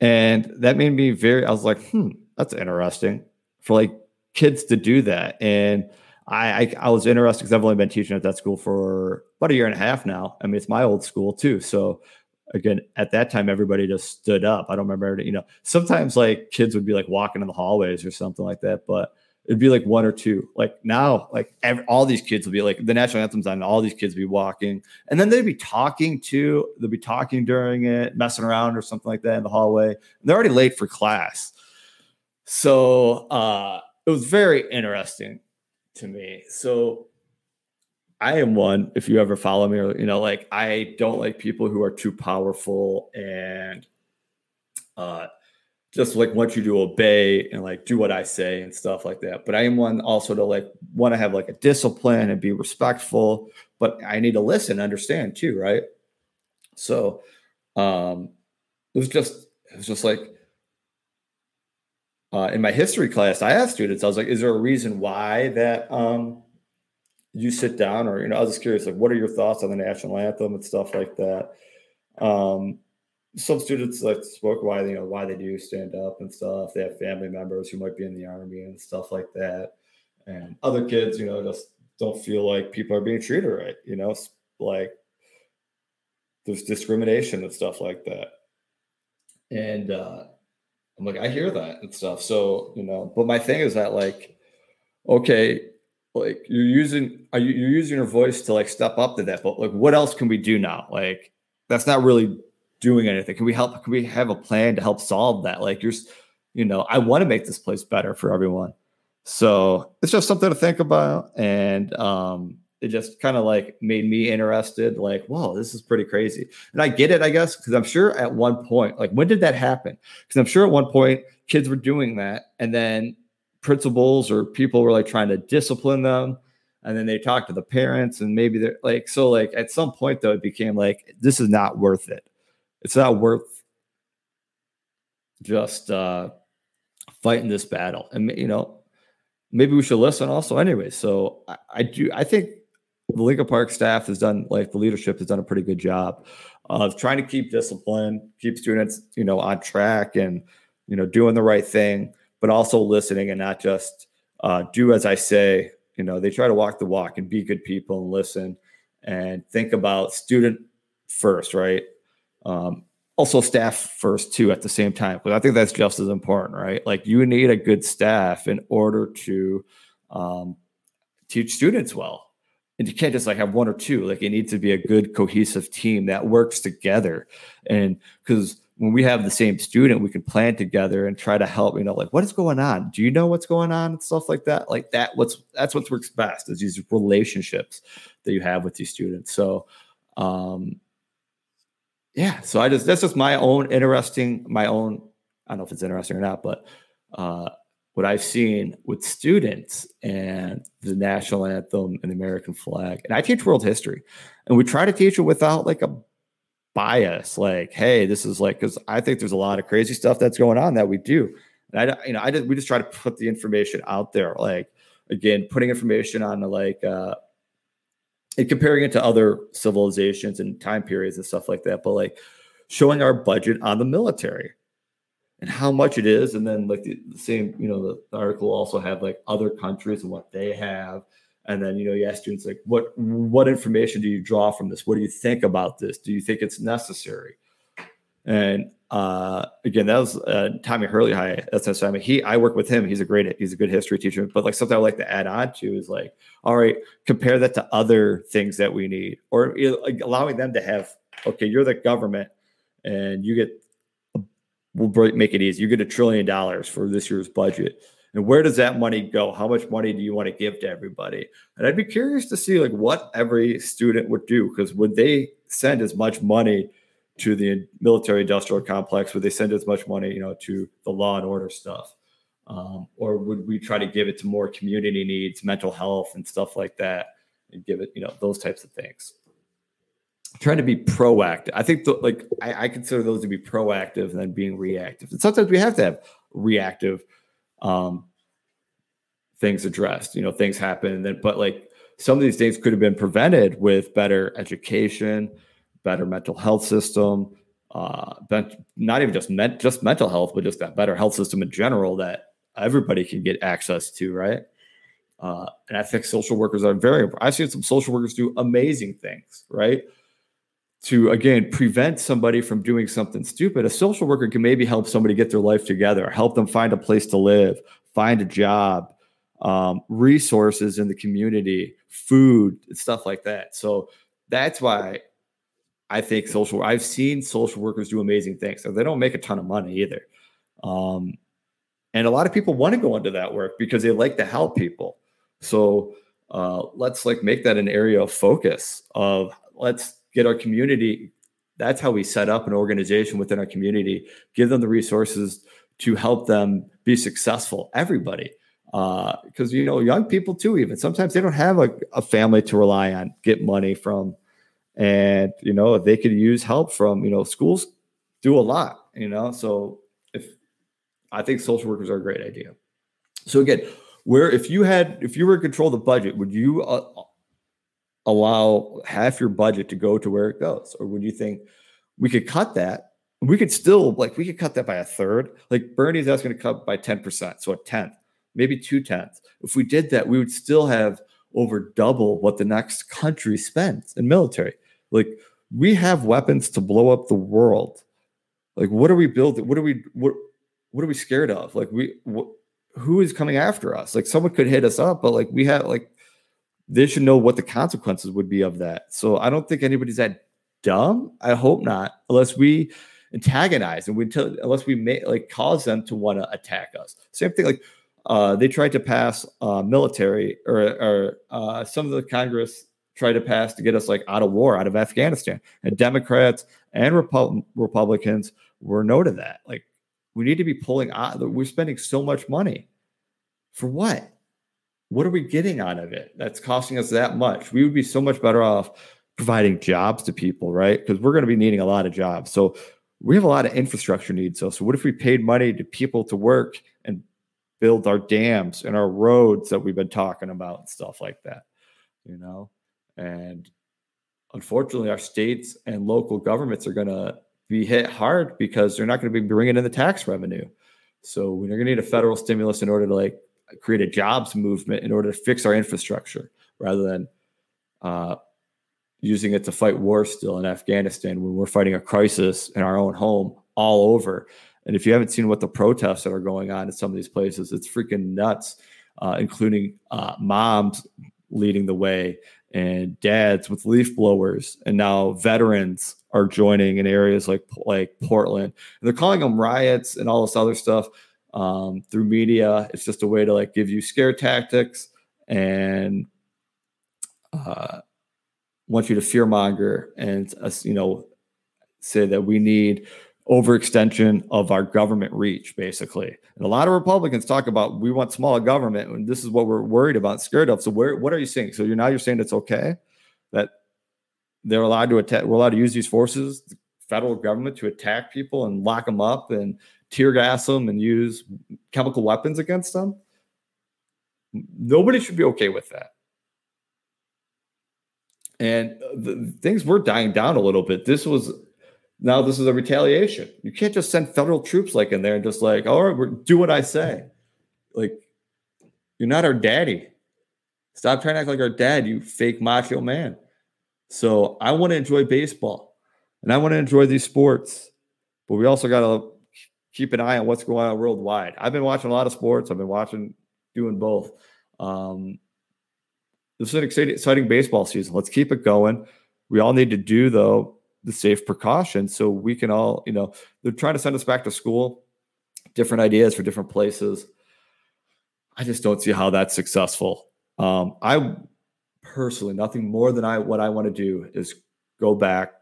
And that made me very, I was like, hmm, that's interesting for like kids to do that. And I, I, I was interested because I've only been teaching at that school for about a year and a half now. I mean, it's my old school too. So again, at that time, everybody just stood up. I don't remember, you know, sometimes like kids would be like walking in the hallways or something like that, but it'd be like one or two. Like now, like every, all these kids will be like the national anthem's on, all these kids will be walking, and then they'd be talking too. They'll be talking during it, messing around or something like that in the hallway. they're already late for class, so uh, it was very interesting to me. So I am one. If you ever follow me, or you know, like I don't like people who are too powerful and uh just like want you to obey and like do what I say and stuff like that. But I am one also to like want to have like a discipline and be respectful, but I need to listen, understand too, right? So um it was just it was just like uh in my history class, I asked students, I was like, is there a reason why that um you sit down or you know, I was just curious, like what are your thoughts on the national anthem and stuff like that? Um some students like spoke why you know why they do stand up and stuff. They have family members who might be in the army and stuff like that, and other kids, you know, just don't feel like people are being treated right. You know, like there's discrimination and stuff like that. And uh, I'm like, I hear that and stuff. So you know, but my thing is that like, okay, like you're using are you you're using your voice to like step up to that, but like, what else can we do now? Like, that's not really doing anything? Can we help? Can we have a plan to help solve that? Like you're, you know, I want to make this place better for everyone. So it's just something to think about. And um, it just kind of like made me interested, like, whoa, this is pretty crazy. And I get it, I guess, because I'm sure at one point, like, when did that happen? Because I'm sure at one point kids were doing that. And then principals or people were like trying to discipline them and then they talked to the parents and maybe they're like so like at some point though it became like this is not worth it it's not worth just uh, fighting this battle. And you know, maybe we should listen also anyway. So I, I do. I think the Lincoln Park staff has done, like the leadership has done a pretty good job of trying to keep discipline, keep students, you know, on track and you know doing the right thing, but also listening and not just uh, do as I say. You know, they try to walk the walk and be good people and listen and think about student first, right? Um, also staff first too at the same time because I think that's just as important, right? Like you need a good staff in order to um, teach students well. And you can't just like have one or two. Like it needs to be a good cohesive team that works together. And because when we have the same student, we can plan together and try to help, you know, like what is going on? Do you know what's going on and stuff like that? Like that, what's that's what works best is these relationships that you have with these students. So um yeah, so I just that's just my own interesting, my own, I don't know if it's interesting or not, but uh what I've seen with students and the national anthem and the American flag. And I teach world history, and we try to teach it without like a bias. Like, hey, this is like because I think there's a lot of crazy stuff that's going on that we do. And I, don't, you know, I just we just try to put the information out there. Like again, putting information on the like uh, and comparing it to other civilizations and time periods and stuff like that. But like showing our budget on the military and how much it is. And then like the, the same, you know, the, the article also have like other countries and what they have. And then, you know, you ask students like, what what information do you draw from this? What do you think about this? Do you think it's necessary? And uh, again, that was uh, Tommy Hurley High. That's assignment. He, I work with him. He's a great, he's a good history teacher. But like something I like to add on to is like, all right, compare that to other things that we need, or you know, like allowing them to have. Okay, you're the government, and you get we'll make it easy. You get a trillion dollars for this year's budget. And where does that money go? How much money do you want to give to everybody? And I'd be curious to see like what every student would do because would they send as much money to the military industrial complex? Would they send as much money, you know, to the law and order stuff? Um, or would we try to give it to more community needs, mental health, and stuff like that, and give it, you know, those types of things? trying to be proactive. I think the, like I, I, consider those to be proactive than being reactive. And sometimes we have to have reactive um, things addressed. You know, things happen, and then but like some of these things could have been prevented with better education, better mental health system, uh, not even just just mental health, but just that better health system in general that everybody can get access to, right? Uh, and I think social workers are very. I've seen some social workers do amazing things, right? to again prevent somebody from doing something stupid a social worker can maybe help somebody get their life together help them find a place to live find a job um, resources in the community food stuff like that so that's why i think social i've seen social workers do amazing things so they don't make a ton of money either um, and a lot of people want to go into that work because they like to help people so uh, let's like make that an area of focus of let's get our community. That's how we set up an organization within our community, give them the resources to help them be successful. Everybody. Because, uh, you know, young people too, even sometimes they don't have a, a family to rely on, get money from. And, you know, they could use help from, you know, schools do a lot, you know. So if I think social workers are a great idea. So again, where if you had if you were in control of the budget, would you uh, allow half your budget to go to where it goes? Or would you think we could cut that? We could still like we could cut that by a third. Like Bernie's asking to cut by 10%, so a tenth, maybe two tenths. If we did that, we would still have over double what the next country spends in military. Like we have weapons to blow up the world. Like what are we building? What are we what what are we scared of? Like we what, who is coming after us? Like someone could hit us up, but like we have like they should know what the consequences would be of that. So I don't think anybody's that dumb. I hope not, unless we antagonize and we tell, unless we may like cause them to want to attack us. Same thing, like uh, they tried to pass uh, military or, or uh, some of the Congress tried to pass to get us like out of war, out of Afghanistan, and Democrats and Repu- Republicans were no to that. Like we need to be pulling out. We're spending so much money for what? what are we getting out of it that's costing us that much? We would be so much better off providing jobs to people, right? Because we're going to be needing a lot of jobs. So we have a lot of infrastructure needs. So, so what if we paid money to people to work and build our dams and our roads that we've been talking about and stuff like that, you know? And unfortunately, our states and local governments are going to be hit hard because they're not going to be bringing in the tax revenue. So we're going to need a federal stimulus in order to like create a jobs movement in order to fix our infrastructure rather than uh, using it to fight war still in Afghanistan when we're fighting a crisis in our own home all over. And if you haven't seen what the protests that are going on in some of these places, it's freaking nuts, uh, including uh, moms leading the way and dads with leaf blowers and now veterans are joining in areas like like Portland. And they're calling them riots and all this other stuff um, through media. It's just a way to like give you scare tactics and uh, want you to fearmonger and uh, you know say that we need overextension of our government reach, basically. And a lot of Republicans talk about we want small government, and this is what we're worried about, scared of. So, where what are you saying? So, you're now you're saying it's okay that they're allowed to attack, we're allowed to use these forces, the federal government, to attack people and lock them up and tear gas them and use chemical weapons against them. Nobody should be okay with that. And uh, the, things were dying down a little bit. This was now this is a retaliation. You can't just send federal troops like in there and just like, all right, we're do what I say. Like, you're not our daddy. Stop trying to act like our dad, you fake macho man. So I want to enjoy baseball and I want to enjoy these sports, but we also got to keep an eye on what's going on worldwide. I've been watching a lot of sports. I've been watching, doing both. Um, this is an exciting, exciting baseball season. Let's keep it going. We all need to do though the safe precautions so we can all, you know, they're trying to send us back to school, different ideas for different places. I just don't see how that's successful. Um, I personally, nothing more than I what I want to do is go back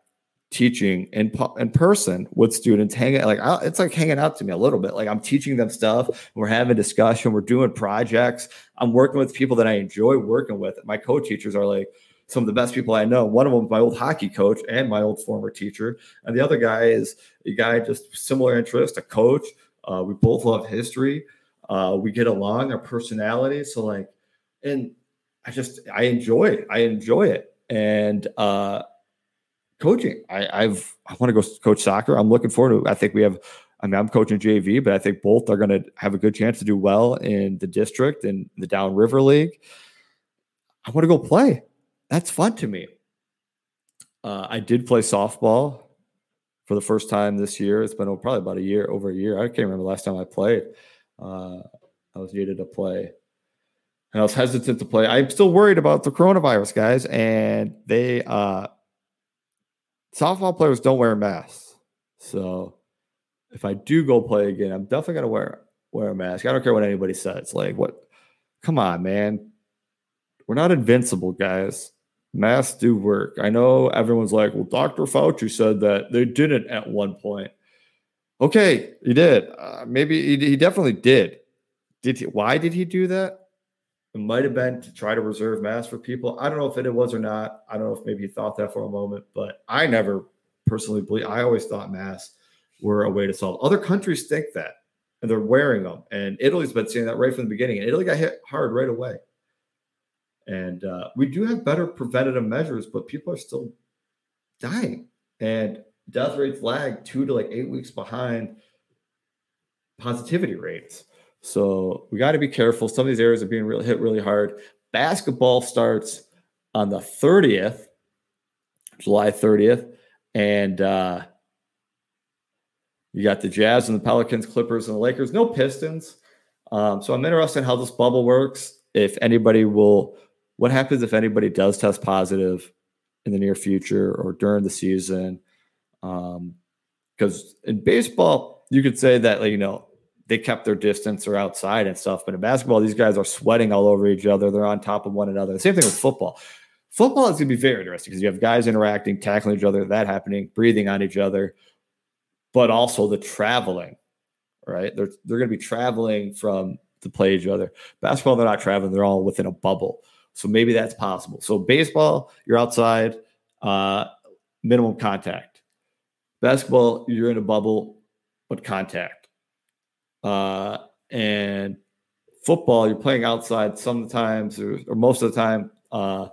teaching in in person with students hanging like I, it's like hanging out to me a little bit like i'm teaching them stuff we're having discussion we're doing projects i'm working with people that i enjoy working with my co-teachers are like some of the best people i know one of them is my old hockey coach and my old former teacher and the other guy is a guy just similar interest a coach uh, we both love history uh, we get along our personalities so like and i just i enjoy it i enjoy it and uh coaching. I, I've I want to go coach soccer. I'm looking forward to. I think we have. I mean, I'm coaching JV, but I think both are going to have a good chance to do well in the district and the Downriver League. I want to go play. That's fun to me. Uh, I did play softball for the first time this year. It's been probably about a year, over a year. I can't remember the last time I played. Uh, I was needed to play. And I was hesitant to play. I'm still worried about the coronavirus, guys. And they uh, softball players don't wear masks. So if I do go play again, I'm definitely gonna wear wear a mask. I don't care what anybody says. Like what? Come on, man. We're not invincible, guys. Masks do work. I know everyone's like, well, Dr. Fauci said that they didn't at one point. Okay, he did. Uh, maybe he, he definitely did. Did he, why did he do that? It might have been to try to reserve masks for people. I don't know if it was or not. I don't know if maybe he thought that for a moment, but I never personally believe. I always thought masks were a way to solve. Other countries think that, and they're wearing them. And Italy's been saying that right from the beginning. And Italy got hit hard right away. And uh, we do have better preventative measures, but people are still dying. And death rates lag two to like eight weeks behind positivity rates. So we got to be careful. Some of these areas are being really hit really hard. Basketball starts on the 30th, July 30th. And uh, you got the Jazz and the Pelicans, Clippers, and the Lakers. No Pistons. Um, so I'm interested in how this bubble works. If anybody will, what happens if anybody does test positive in the near future or during the season? Because um, in baseball, you could say that, you know, they kept their distance or outside and stuff. But in basketball, these guys are sweating all over each other. They're on top of one another. The same thing with football. Football is going to be very interesting because you have guys interacting, tackling each other, that happening, breathing on each other, but also the traveling, right? They're, they're going to be traveling from to play each other. Basketball, they're not traveling. They're all within a bubble. So maybe that's possible. So baseball, you're outside, uh, minimum contact. Basketball, you're in a bubble, but contact uh, and football, you're playing outside sometimes or, or most of the time. Uh,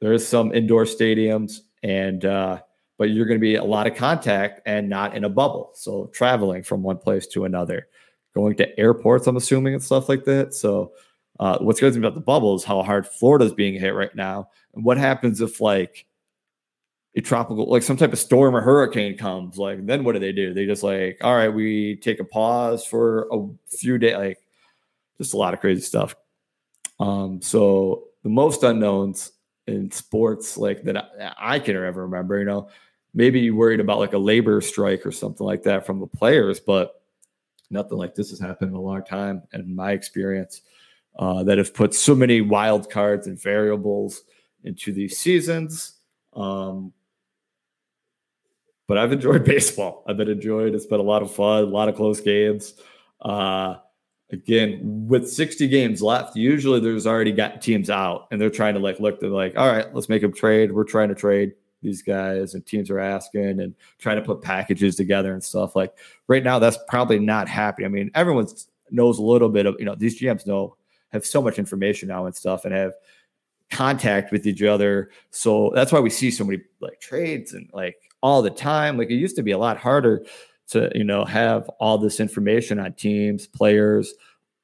there is some indoor stadiums, and uh, but you're going to be a lot of contact and not in a bubble. So traveling from one place to another, going to airports, I'm assuming, and stuff like that. So uh, what's good about the bubble is how hard Florida's being hit right now, and what happens if like a tropical like some type of storm or hurricane comes like then what do they do they just like all right we take a pause for a few days like just a lot of crazy stuff um so the most unknowns in sports like that I, I can ever remember. You know, maybe you worried about like a labor strike or something like that from the players, but nothing like this has happened in a long time. in my experience, uh, that have put so many wild cards and variables into these seasons. Um, but I've enjoyed baseball. I've been enjoyed. It's been a lot of fun, a lot of close games. Uh, again, with 60 games left, usually there's already got teams out and they're trying to like look, they're like, all right, let's make a trade. We're trying to trade these guys and teams are asking and trying to put packages together and stuff. Like right now, that's probably not happening. I mean, everyone knows a little bit of, you know, these GMs know, have so much information now and stuff and have contact with each other. So that's why we see so many like trades and like all the time. Like it used to be a lot harder to you know have all this information on teams, players,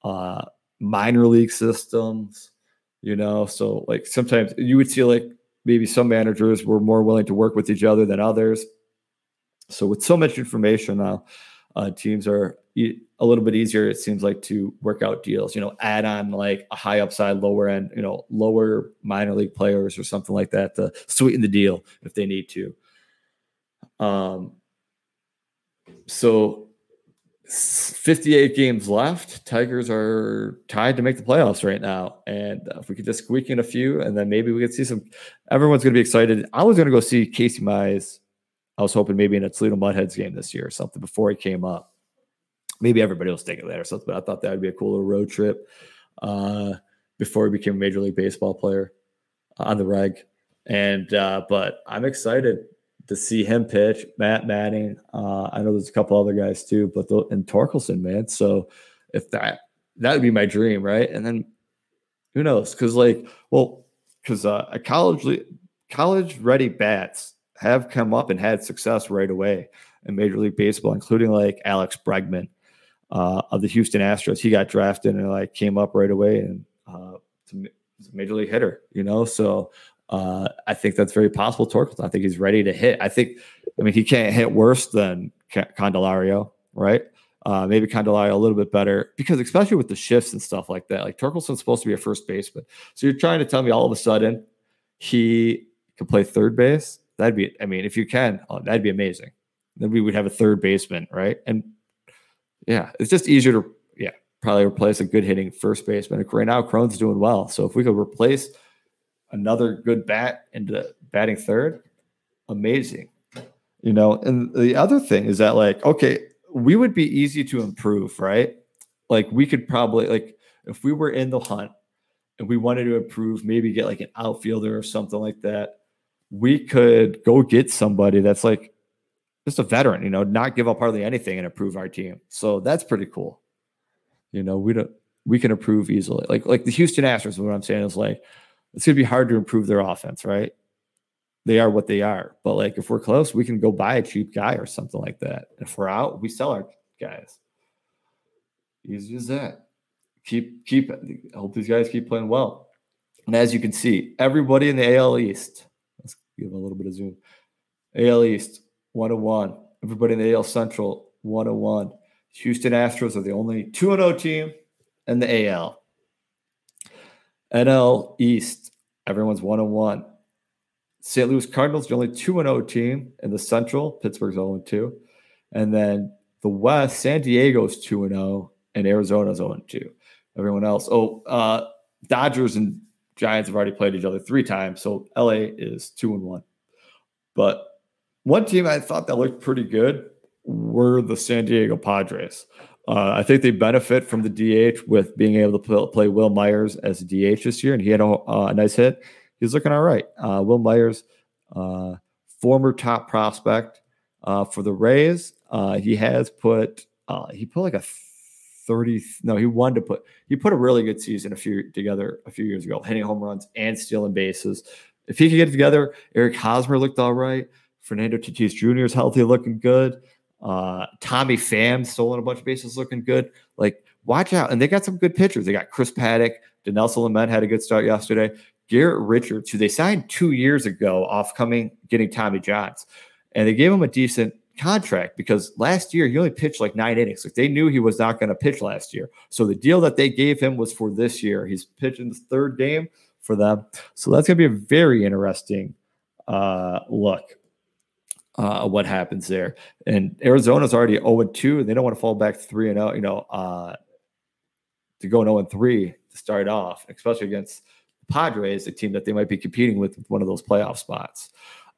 uh, minor league systems. You know, so like sometimes you would see like maybe some managers were more willing to work with each other than others. So with so much information now, uh, teams are a little bit easier. It seems like to work out deals. You know, add on like a high upside, lower end, you know, lower minor league players or something like that to sweeten the deal if they need to. Um, so 58 games left. Tigers are tied to make the playoffs right now. And if we could just squeak in a few, and then maybe we could see some. Everyone's going to be excited. I was going to go see Casey Mize. I was hoping maybe in a Toledo Mud Hens game this year or something before he came up. Maybe everybody will stick it there or something. But I thought that would be a cool little road trip uh, before he became a Major League Baseball player on the reg. And uh, but I'm excited to see him pitch, Matt Manning. Uh, I know there's a couple other guys too, but the, and Torkelson, man. So if that that would be my dream, right? And then who knows? Because like, well, because uh, a college college ready bats have come up and had success right away in Major League Baseball, including like Alex Bregman uh, of the Houston Astros. He got drafted and like came up right away and uh, a major league hitter, you know. So uh, I think that's very possible. Torkelson, I think he's ready to hit. I think, I mean, he can't hit worse than Candelario, right? Uh, maybe Candelario a little bit better because, especially with the shifts and stuff like that, like Torkelson's supposed to be a first baseman. So you're trying to tell me all of a sudden he can play third base? That'd be, I mean, if you can, oh, that'd be amazing. Then we would have a third baseman, right? And yeah, it's just easier to, yeah, probably replace a good hitting first baseman. Right now, Cron's doing well. So if we could replace another good bat into batting third, amazing. You know, and the other thing is that like, okay, we would be easy to improve, right? Like we could probably like if we were in the hunt and we wanted to improve, maybe get like an outfielder or something like that, we could go get somebody that's like just a veteran, you know, not give up hardly anything and improve our team. So that's pretty cool. You know, we don't we can improve easily. Like like the Houston Astros, what I'm saying is like it's to be hard to improve their offense, right? They are what they are. But like if we're close, we can go buy a cheap guy or something like that. If we're out, we sell our guys. Easy as that. Keep keep I hope these guys keep playing well. And as you can see, everybody in the AL East, let's give a little bit of zoom. AL East, 101. Everybody in the AL Central, 101. Houston Astros are the only 2 0 team in the AL. NL East, everyone's one on one. St. Louis Cardinals, the only 2 0 team in the Central. Pittsburgh's 0 2. And then the West, San Diego's 2 0, and Arizona's 0 2. Everyone else, oh, uh, Dodgers and Giants have already played each other three times. So LA is 2 and 1. But one team I thought that looked pretty good were the San Diego Padres. Uh, I think they benefit from the DH with being able to play Wil Myers as DH this year, and he had a, uh, a nice hit. He's looking all right. Uh, Wil Myers, uh, former top prospect uh, for the Rays, uh, he has put he put like a thirty. No, he wanted to put he put a really good season a few together a few years ago, hitting home runs and stealing bases. If he could get it together, Eric Hosmer looked all right. Fernando Tatis Jr. is healthy, looking good. Uh, Tommy Pham stolen a bunch of bases, looking good. Like, watch out. And they got some good pitchers. They got Chris Paddack. Dinelson Lamet had a good start yesterday. Garrett Richards, who they signed two years ago off coming, getting Tommy Johns. And they gave him a decent contract because last year he only pitched like nine innings. Like they knew he was not going to pitch last year. So the deal that they gave him was for this year. He's pitching the third game for them. So that's going to be a very interesting uh, look. Uh, what happens there? And Arizona's already 0 2, and they don't want to fall back 3 and 0, you know, uh, to go 0 3 to start off, especially against Padres, a team that they might be competing with, with one of those playoff spots.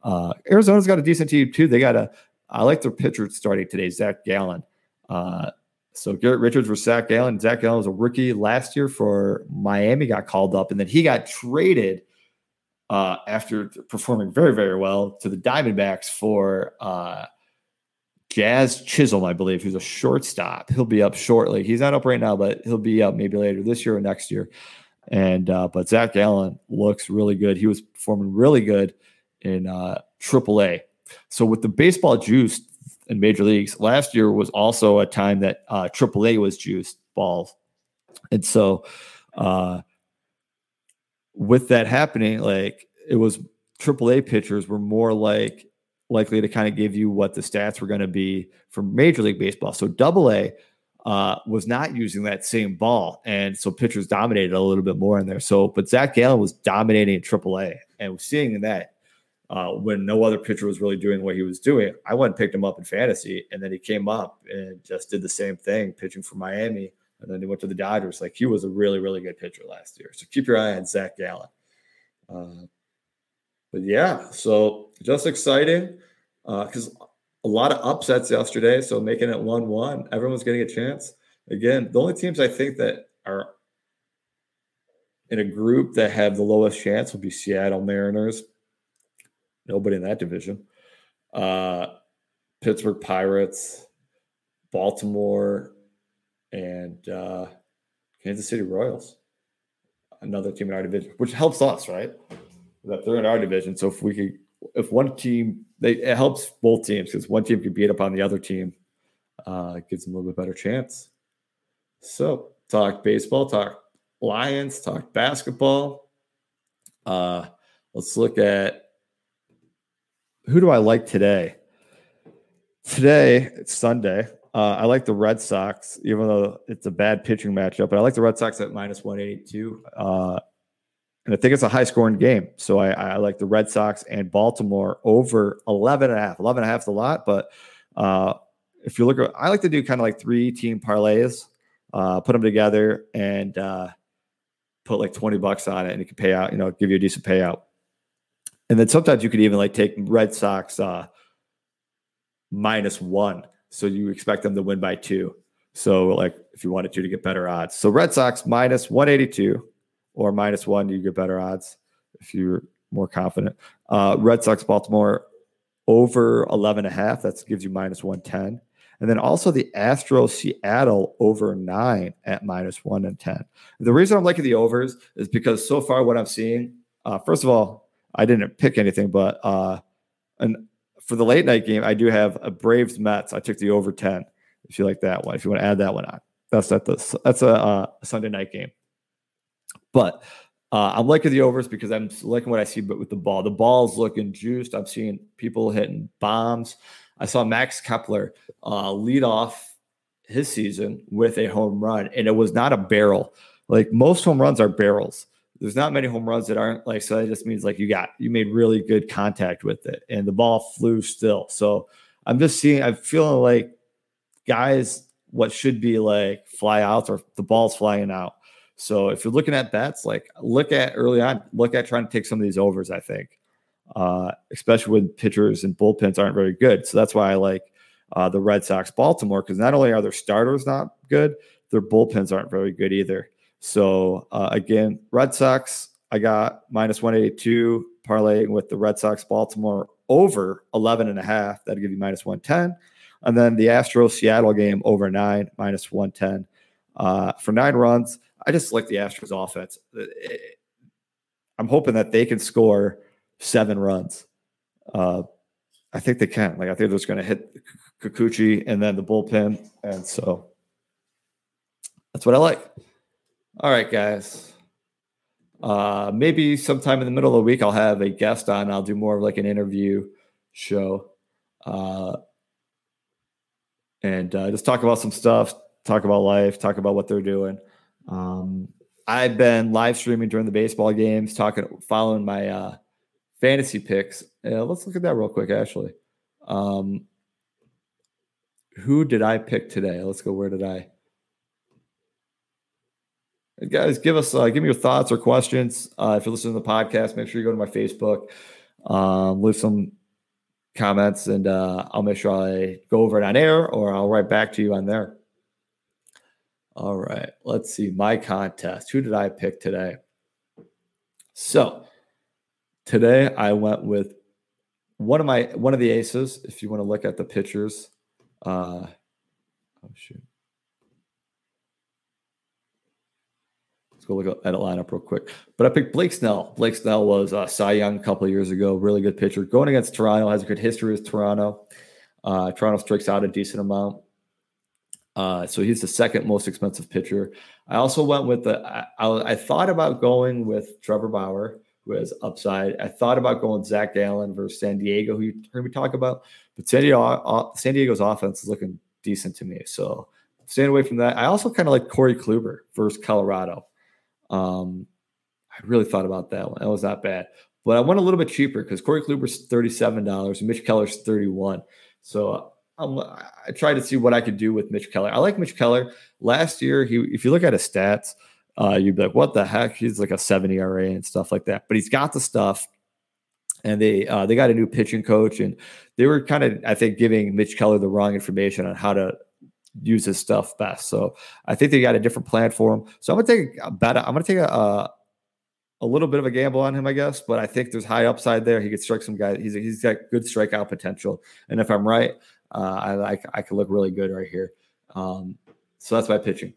Uh, Arizona's got a decent team too. They got a, I like their pitcher starting today, Zach Gallen. Uh, so Garrett Richards for Zach Gallen. Zach Gallen was a rookie last year for Miami, got called up, and then he got traded uh, after performing very, very well to the Diamondbacks for uh, Jazz Chisholm, I believe, who's a shortstop. He'll be up shortly. He's not up right now, but he'll be up maybe later this year or next year. And uh, but Zach Gallen looks really good. He was performing really good in uh, AAA. So with the baseball juice in major leagues, last year was also a time that uh, AAA was juiced balls, and so uh, with that happening, like it was AAA pitchers were more like likely to kind of give you what the stats were going to be for Major League Baseball. So Double A uh, was not using that same ball, and so pitchers dominated a little bit more in there. So, but Zach Gallen was dominating in AAA, and seeing that uh, when no other pitcher was really doing what he was doing. I went and picked him up in fantasy, and then he came up and just did the same thing, pitching for Miami, and then he went to the Dodgers. Like he was a really, really good pitcher last year. So keep your eye on Zach Gallen. Uh, but yeah, so just exciting because uh, a lot of upsets yesterday. So making it one-one, everyone's getting a chance. Again, the only teams I think that are in a group that have the lowest chance will be Seattle Mariners, Nobody in that division. Uh, Pittsburgh Pirates, Baltimore, and uh, Kansas City Royals. Another team in our division, which helps us, right? That they're in our division. So if we could, if one team, they it helps both teams because one team can beat up on the other team, uh, gives them a little bit better chance. So talk baseball, talk Lions, talk basketball. Uh, let's look at who do I like today? Today, it's Sunday. Uh, I like the Red Sox, even though it's a bad pitching matchup, but I like the Red Sox at minus 182. Uh, and I think it's a high scoring game. So I, I, like the Red Sox and Baltimore over 11 and a half. 11 and a half is a lot, but uh, if you look I like to do kind of like three team parlays, uh, put them together and uh, put like 20 bucks on it and it can pay out, you know, give you a decent payout. And then sometimes you could even like take Red Sox uh, minus one. So you expect them to win by two. So like if you wanted to to get better odds. So Red Sox minus 182 or minus one, you get better odds if you're more confident. Uh, Red Sox Baltimore over 11 and a half. That gives you minus 110. And then also the Astro Seattle over nine at minus one and 10. The reason I'm liking the overs is because so far what I'm seeing, uh, first of all, I didn't pick anything, but uh, and for the late night game, I do have a Braves Mets. I took the over ten. If you like that one, if you want to add that one on, that's at the that's a uh, Sunday night game. But uh, I'm liking the overs because I'm liking what I see. But with the ball, the ball's looking juiced. I'm seeing people hitting bombs. I saw Max Kepler uh, lead off his season with a home run, and it was not a barrel. Like most home runs are barrels there's not many home runs that aren't like so that just means like you got you made really good contact with it and the ball flew still. So i'm just seeing i'm feeling like guys what should be like fly outs or the ball's flying out. So if you're looking at bets like look at early on look at trying to take some of these overs i think uh, especially when pitchers and bullpens aren't very good. So that's why i like uh, the red sox baltimore because not only are their starters not good their bullpens aren't very good either so uh, again, Red Sox, I got minus 182 parlaying with the Red Sox Baltimore over 11 and a half. That'd give you minus 110. And then the Astro Seattle game over nine, minus 110. Uh, for nine runs, I just like the Astros offense. I'm hoping that they can score seven runs. Uh, I think they can. Like I think they're just going to hit Kikuchi and then the bullpen, and so that's what I like. All right, guys. Uh, maybe sometime in the middle of the week, I'll have a guest on. I'll do more of like an interview show, uh, and uh, just talk about some stuff, talk about life, talk about what they're doing. Um, I've been live streaming during the baseball games, talking, following my uh, fantasy picks. Uh, let's look at that real quick, actually. Um, who did I pick today? Let's go. Where did I? Guys, give us uh, give me your thoughts or questions. Uh, if you're listening to the podcast, make sure you go to my Facebook, um, leave some comments, and uh, I'll make sure I go over it on air or I'll write back to you on there. All right, let's see my contest. Who did I pick today? So today I went with one of my one of the aces. If you want to look at the pictures, uh, oh shoot. Let's go look at a lineup real quick. But I picked Blake Snell. Blake Snell was uh, Cy Young a couple years ago. Really good pitcher. Going against Toronto, has a good history with Toronto. Uh, Toronto strikes out a decent amount. Uh, so he's the second most expensive pitcher. I also went with the. I, I, I, thought about going with Trevor Bauer, who has upside. I thought about going Zach Gallen versus San Diego, who you heard me talk about. But San, Diego, uh, San Diego's offense is looking decent to me. So staying away from that. I also kind of like Corey Kluber versus Colorado. Um, I really thought about that one. That was not bad. But I went a little bit cheaper because Corey Kluber's $37 and Mitch Keller's 31 So um, I tried to see what I could do with Mitch Keller. I like Mitch Keller. Last year, he if you look at his stats, uh, you'd be like, what the heck? He's like a 70 ERA and stuff like that. But he's got the stuff. And they uh, they got a new pitching coach, and they were kind of, I think, giving Mitch Keller the wrong information on how to use his stuff best. So I think they got a different plan for him. So I'm gonna take a bet. I'm gonna take a, a, a little bit of a gamble on him, I guess. But I think there's high upside there. He could strike some guys. He's he's got good strikeout potential. And if I'm right, uh, I, I I could look really good right here. Um, so that's my pitching.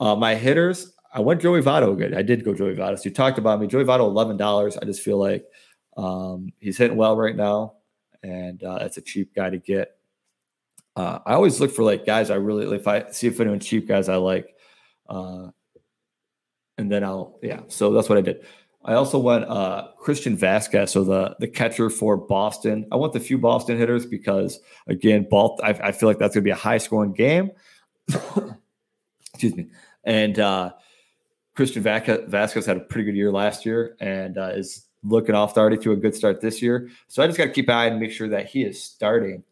Uh, my hitters, I went Joey Votto good. I did go Joey Votto. So you talked about me. Joey Votto, eleven dollars. I just feel like um, he's hitting well right now, and uh, that's a cheap guy to get. Uh, I always look for like guys I really if I see if anyone cheap guys I like, uh, and then I'll yeah. So that's what I did. I also went uh, Christian Vazquez, so the the catcher for Boston. I want the few Boston hitters because again, Balt. I, I feel like that's going to be a high scoring game. Excuse me. And uh, Christian Vazquez had a pretty good year last year and uh, is looking off already to a good start this year. So I just got to keep an eye and make sure that he is starting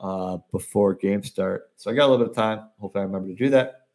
uh, before game start. So I got a little bit of time. Hopefully, I remember to do that.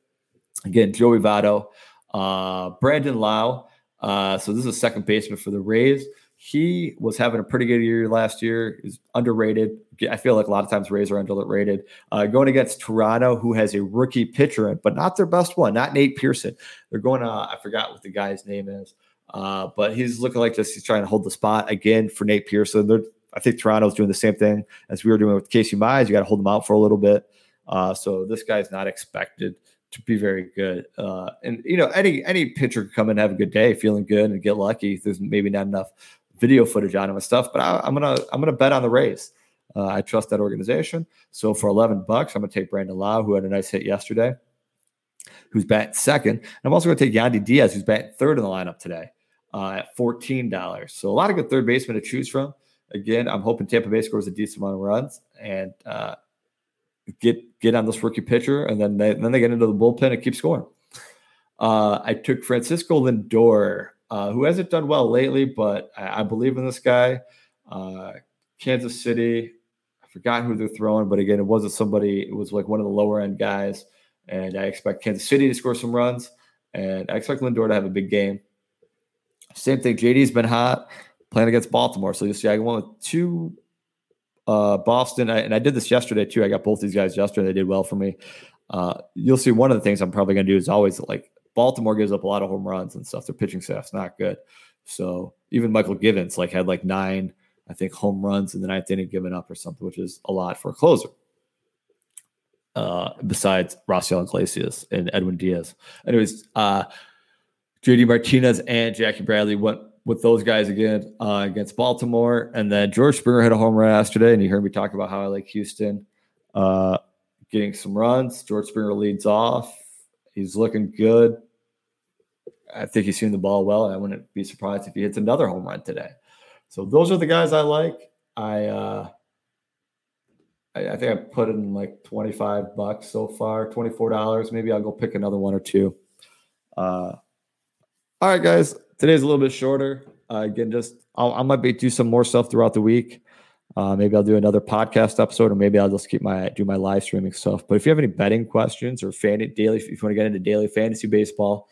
Again, Joey Votto, uh, Brandon Lowe. Uh, so this is a second baseman for the Rays. He was having a pretty good year last year. He's underrated. I feel like a lot of times Rays are underrated. Uh, going against Toronto, who has a rookie pitcher, but not their best one, not Nate Pearson. They're going. Uh, I forgot what the guy's name is, uh, but he's looking like just he's trying to hold the spot again for Nate Pearson. They're I think Toronto's doing the same thing as we were doing with Casey Mize. You got to hold them out for a little bit. Uh, so this guy's not expected to be very good. Uh, and you know, any any pitcher could come in and have a good day, feeling good and get lucky. There's maybe not enough video footage on him and stuff, but I, am gonna I'm gonna bet on the Rays. Uh, I trust that organization. So for 11 bucks, I'm gonna take Brandon Lowe, who had a nice hit yesterday, who's batting second. And I'm also gonna take Yandy Diaz, who's batting third in the lineup today, uh, at $14. So a lot of good third basemen to choose from again, I'm hoping Tampa Bay scores a decent amount of runs and uh, get get on this rookie pitcher, and then they then they get into the bullpen and keep scoring. Uh, I took Francisco Lindor, uh, who hasn't done well lately, but I, I believe in this guy. Uh, Kansas City, I forgot who they're throwing, but again, it wasn't somebody. It was like one of the lower end guys, and I expect Kansas City to score some runs, and I expect Lindor to have a big game. Same thing. JD's been hot playing against Baltimore. So you see, I went with two uh, Boston, I, and I did this yesterday too. I got both these guys yesterday. They did well for me. Uh, you'll see one of the things I'm probably going to do is always like Baltimore gives up a lot of home runs and stuff. Their pitching staff's not good. So even Mychal Givens like had like nine, I think, home runs in the ninth inning given up or something, which is a lot for a closer. Uh, besides Raisel Iglesias and Edwin Diaz. Anyways, uh, JD Martinez and Jackie Bradley went with those guys again uh, against Baltimore. And then George Springer hit a home run yesterday, and you heard me talk about how I like Houston uh, getting some runs. George Springer leads off. He's looking good. I think he's seeing the ball well. I wouldn't be surprised if he hits another home run today. So those are the guys I like. I uh, I, I think I put in like 25 bucks so far, $24. Maybe I'll go pick another one or two. Uh, All right, guys. Today's a little bit shorter. Uh, again, just I'll, I might be do some more stuff throughout the week. Uh, maybe I'll do another podcast episode, or maybe I'll just keep my do my live streaming stuff. But if you have any betting questions or fan daily, if you want to get into daily fantasy baseball,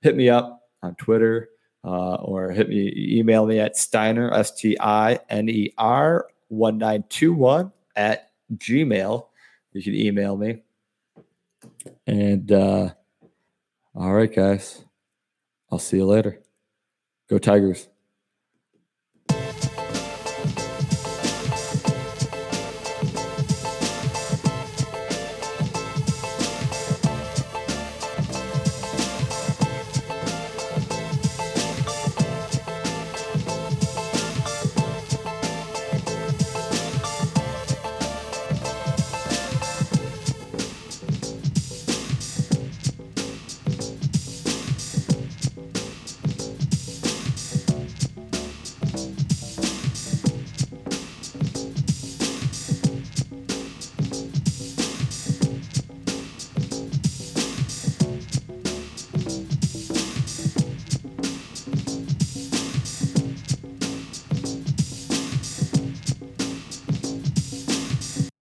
hit me up on Twitter uh, or hit me email me at Steiner S T I N E R one nine two one at Gmail. You can email me. And uh, all right, guys, I'll see you later. Go Tigers.